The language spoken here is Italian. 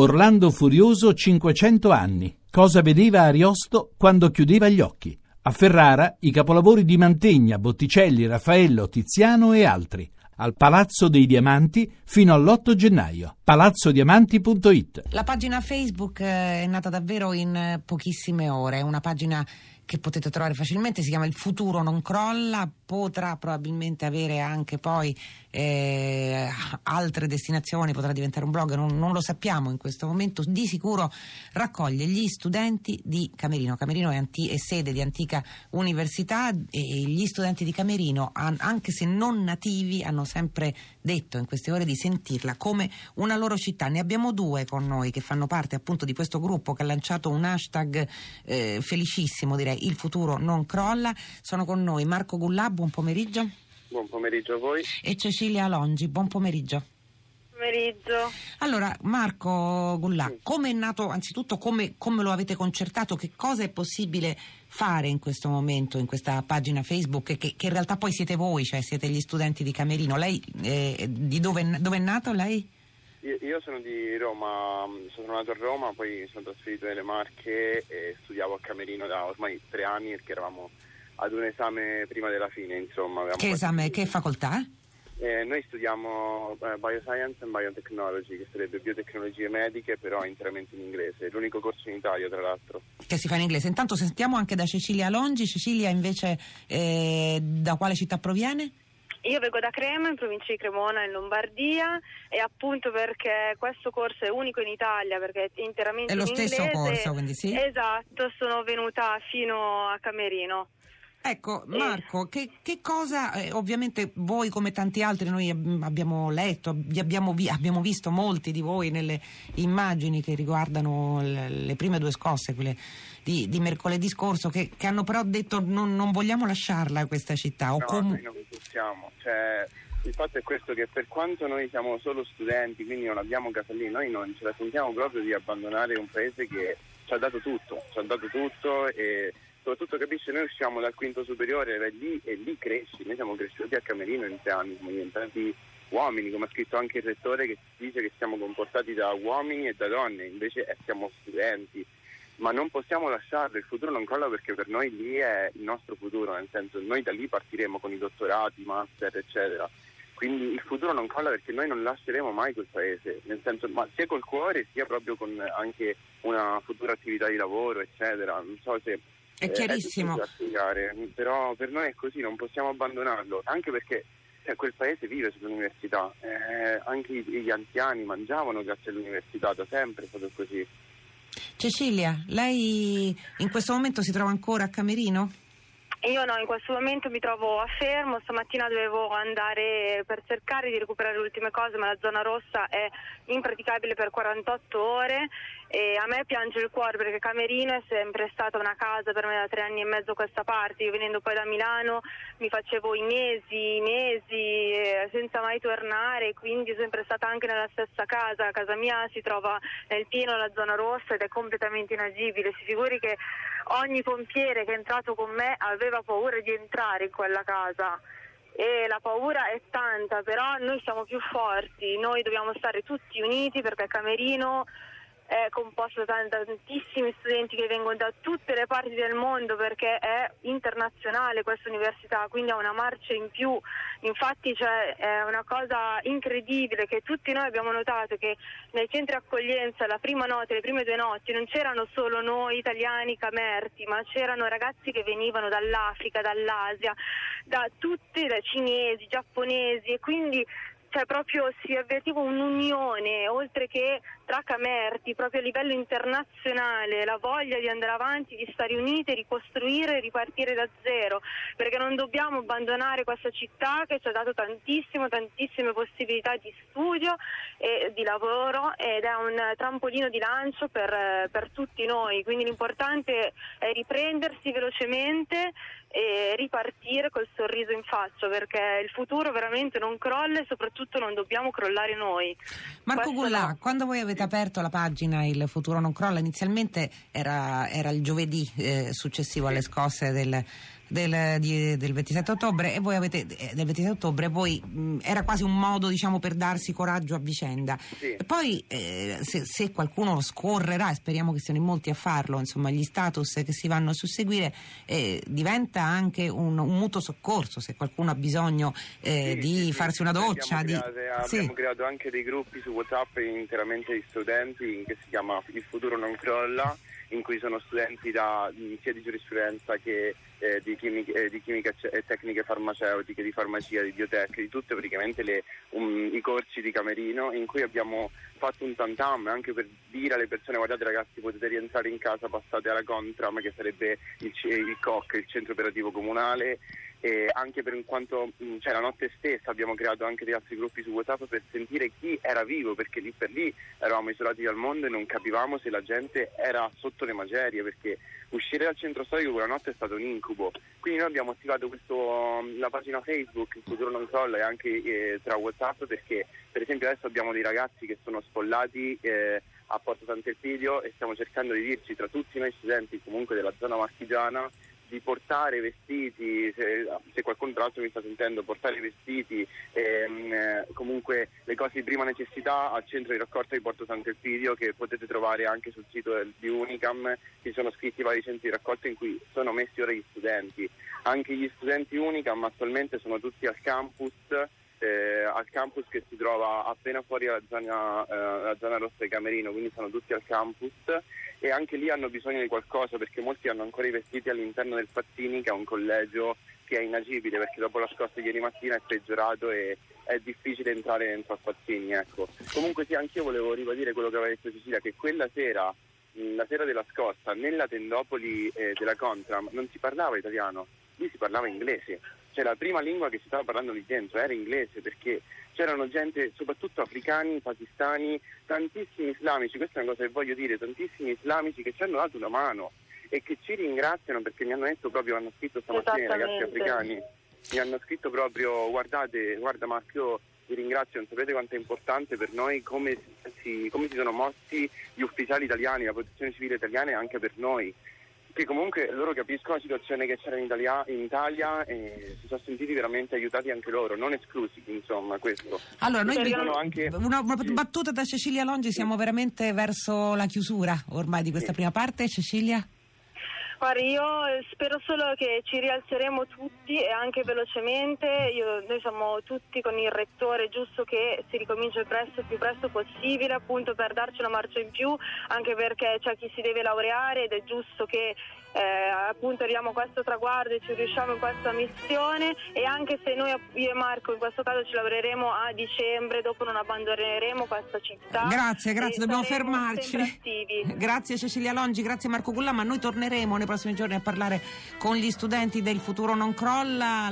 Orlando Furioso 500 anni. Cosa vedeva Ariosto quando chiudeva gli occhi? A Ferrara i capolavori di Mantegna, Botticelli, Raffaello, Tiziano e altri. Al Palazzo dei Diamanti fino all'8 gennaio. palazzodiamanti.it La pagina Facebook eh, è nata davvero in eh, pochissime ore, è una pagina che potete trovare facilmente, si chiama Il futuro non crolla, potrà probabilmente avere anche poi eh, altre destinazioni, potrà diventare un blog, non, non, lo sappiamo in questo momento, di sicuro raccoglie gli studenti di Camerino, Camerino è, anti- è sede di antica università e gli studenti di Camerino, anche se non nativi, hanno sempre detto in queste ore di sentirla come una loro città. Ne abbiamo due con noi che fanno parte appunto di questo gruppo che ha lanciato un hashtag eh, felicissimo direi il futuro non crolla. Sono con noi Marco Gullà, buon pomeriggio. Buon pomeriggio a voi. E Cecilia Alongi, buon pomeriggio. Pomeriggio. Allora, Marco Gullà, sì. come è nato, anzitutto come, come, lo avete concertato, che cosa è possibile fare in questo momento, in questa pagina Facebook, che, che in realtà poi siete voi, cioè siete gli studenti di Camerino. Lei, eh, di dove, dove è nato lei? Io sono di Roma, sono nato a Roma, poi sono trasferito nelle Marche e studiavo a Camerino da ormai tre anni perché eravamo ad un esame prima della fine, insomma. Che esame, che facoltà? Eh, noi studiamo eh, Bioscience and Biotechnology, che sarebbe biotecnologie mediche, però interamente in inglese. l'unico corso in Italia, tra l'altro. Che si fa in inglese. Intanto sentiamo anche da Cecilia Longi. Cecilia, invece, eh, da quale città proviene? Io vengo da Crema, in provincia di Cremona, in Lombardia, e appunto perché questo corso è unico in Italia, perché è interamente è lo in stesso inglese. corso, quindi sì? Esatto, sono venuta fino a Camerino. Ecco, Marco, che, che, cosa, eh, ovviamente voi come tanti altri, noi abbiamo letto, abbiamo, vi, abbiamo, visto molti di voi nelle immagini che riguardano le, le prime due scosse, quelle di, di mercoledì scorso, che, che, hanno però detto non, non vogliamo lasciarla questa città. O no, com- noi non possiamo, cioè, il fatto è questo che per quanto noi siamo solo studenti, quindi non abbiamo casa lì, noi non ce la sentiamo proprio di abbandonare un paese che ci ha dato tutto, ci ha dato tutto e soprattutto capisci noi usciamo dal quinto superiore e lì, e lì cresci, noi siamo cresciuti a Camerino in sei anni, siamo diventati uomini, come ha scritto anche il rettore che dice che siamo comportati da uomini e da donne, invece eh, siamo studenti, ma non possiamo lasciarlo, il futuro non crolla perché per noi lì è il nostro futuro, nel senso noi da lì partiremo con i dottorati, master, eccetera. Quindi il futuro non crolla perché noi non lasceremo mai quel paese, nel senso, ma sia col cuore sia proprio con anche una futura attività di lavoro, eccetera. Non so se è chiarissimo. È però per noi è così, non possiamo abbandonarlo, anche perché cioè, quel paese vive sull'università, eh, anche gli anziani mangiavano grazie all'università, da sempre è stato così. Cecilia, lei in questo momento si trova ancora a Camerino? Io no, in questo momento mi trovo a fermo, stamattina dovevo andare per cercare di recuperare le ultime cose, ma la zona rossa è impraticabile per 48 ore e a me piange il cuore perché Camerino è sempre stata una casa per me da tre anni e mezzo a questa parte, io venendo poi da Milano mi facevo i mesi, i mesi senza mai tornare, quindi è sempre stata anche nella stessa casa, casa mia si trova nel pieno della zona rossa ed è completamente inagibile, si figuri che ogni pompiere che è entrato con me aveva paura di entrare in quella casa. E la paura è tanta, però noi siamo più forti, noi dobbiamo stare tutti uniti perché Camerino è composto da tantissimi studenti che vengono da tutte le parti del mondo perché è internazionale questa università, quindi ha una marcia in più. Infatti cioè, è una cosa incredibile che tutti noi abbiamo notato che nei centri accoglienza la prima notte, le prime due notti non c'erano solo noi italiani camerti, ma c'erano ragazzi che venivano dall'Africa, dall'Asia, da tutti, da cinesi, giapponesi e quindi cioè proprio si avvertiva un'unione oltre che tra Camerti, proprio a livello internazionale, la voglia di andare avanti, di stare uniti, ricostruire e ripartire da zero, perché non dobbiamo abbandonare questa città che ci ha dato tantissimo, tantissime possibilità di studio e di lavoro ed è un trampolino di lancio per, per tutti noi, quindi l'importante è riprendersi velocemente e ripartire col sorriso in faccia perché il futuro veramente non crolla e soprattutto non dobbiamo crollare noi. Marco Gullà, no. quando voi avete aperto la pagina Il futuro non crolla, inizialmente era, era il giovedì eh, successivo alle scosse del, del, di, del 27 ottobre e voi avete eh, del 27 ottobre poi mh, era quasi un modo diciamo per darsi coraggio a vicenda Sì. e poi eh, se, se qualcuno scorrerà e speriamo che siano in molti a farlo insomma gli status che si vanno a susseguire eh, diventa anche un, un mutuo soccorso se qualcuno ha bisogno eh, Sì, di sì, farsi una doccia Abbiamo, di... create- sì. abbiamo creato anche dei gruppi su WhatsApp interamente di studenti che si chiama Il futuro non crolla, in cui sono studenti da, sia di giurisprudenza che eh, di, chimica, eh, di chimica e- e tecniche farmaceutiche, di farmacia, di biotech, di tutte praticamente le, um, i corsi di Camerino in cui abbiamo fatto un tantam anche per dire alle persone guardate ragazzi potete rientrare in casa, passate alla Contram che sarebbe il, il COC, il centro operativo comunale e anche per quanto mh, cioè, la notte stessa abbiamo creato anche degli altri gruppi su WhatsApp per sentire chi era vivo perché lì per lì eravamo isolati dal mondo e non capivamo se la gente era sotto le macerie perché uscire dal centro storico quella notte è stato un incubo. Quindi noi abbiamo attivato questo, mh, la pagina Facebook Il futuro non crolla e anche eh, tra WhatsApp perché per esempio adesso abbiamo dei ragazzi che sono sfollati eh, a Porto Sant'Elpidio e stiamo cercando di dirci tra tutti noi studenti comunque della zona marchigiana di portare vestiti, se, se qualcuno tra l'altro mi sta sentendo, portare vestiti, ehm, eh, comunque le cose di prima necessità al centro di raccolta di Porto Sant'Elpidio che potete trovare anche sul sito di Unicam, ci sono scritti vari centri di raccolta in cui sono messi ora gli studenti. Anche gli studenti Unicam attualmente sono tutti al campus eh, al campus che si trova appena fuori dalla zona, eh, zona rossa di Camerino, quindi sono tutti al campus e anche lì hanno bisogno di qualcosa perché molti hanno ancora i vestiti all'interno del Fazzini che è un collegio che è inagibile perché dopo la scossa ieri mattina è peggiorato e è difficile entrare dentro a Fazzini. Ecco. Comunque sì, anch'io volevo ribadire quello che aveva detto Cecilia, che quella sera, la sera della scossa, nella tendopoli eh, della Contram non si parlava italiano, lì si parlava inglese. Cioè la prima lingua che si stava parlando lì dentro era inglese perché c'erano gente, soprattutto africani, pakistani, tantissimi islamici, questa è una cosa che voglio dire, tantissimi islamici che ci hanno dato una mano e che ci ringraziano perché mi hanno detto proprio, hanno scritto stamattina i ragazzi africani, mi hanno scritto proprio, guardate, guarda Marco, io vi ringrazio, non sapete quanto è importante per noi come si, come si sono mossi gli ufficiali italiani, la protezione civile italiana e anche per noi. Che comunque loro capiscono la situazione che c'era in Italia, in Italia e si sono sentiti veramente aiutati anche loro, non esclusi, insomma, questo. Allora, noi vi- anche- una, una sì. battuta da Cecilia Longi, siamo veramente verso la chiusura ormai di questa Sì. prima parte. Cecilia? Guardi, io eh, spero solo che ci rialzeremo tutti e anche velocemente. Io- noi siamo tutti con il rettore, giusto che si ricominci il presto, più presto possibile, appunto per darci una marcia in più, anche perché c'è chi si deve laureare ed è giusto che eh, appunto arriviamo a questo traguardo e ci riusciamo in questa missione e anche se noi, io e Marco, in questo caso ci lavoreremo a dicembre, dopo non abbandoneremo questa città. Grazie, grazie, dobbiamo fermarci. Grazie Cecilia Longi, grazie Marco Gulla, ma noi torneremo nei prossimi giorni a parlare con gli studenti del futuro non crolla.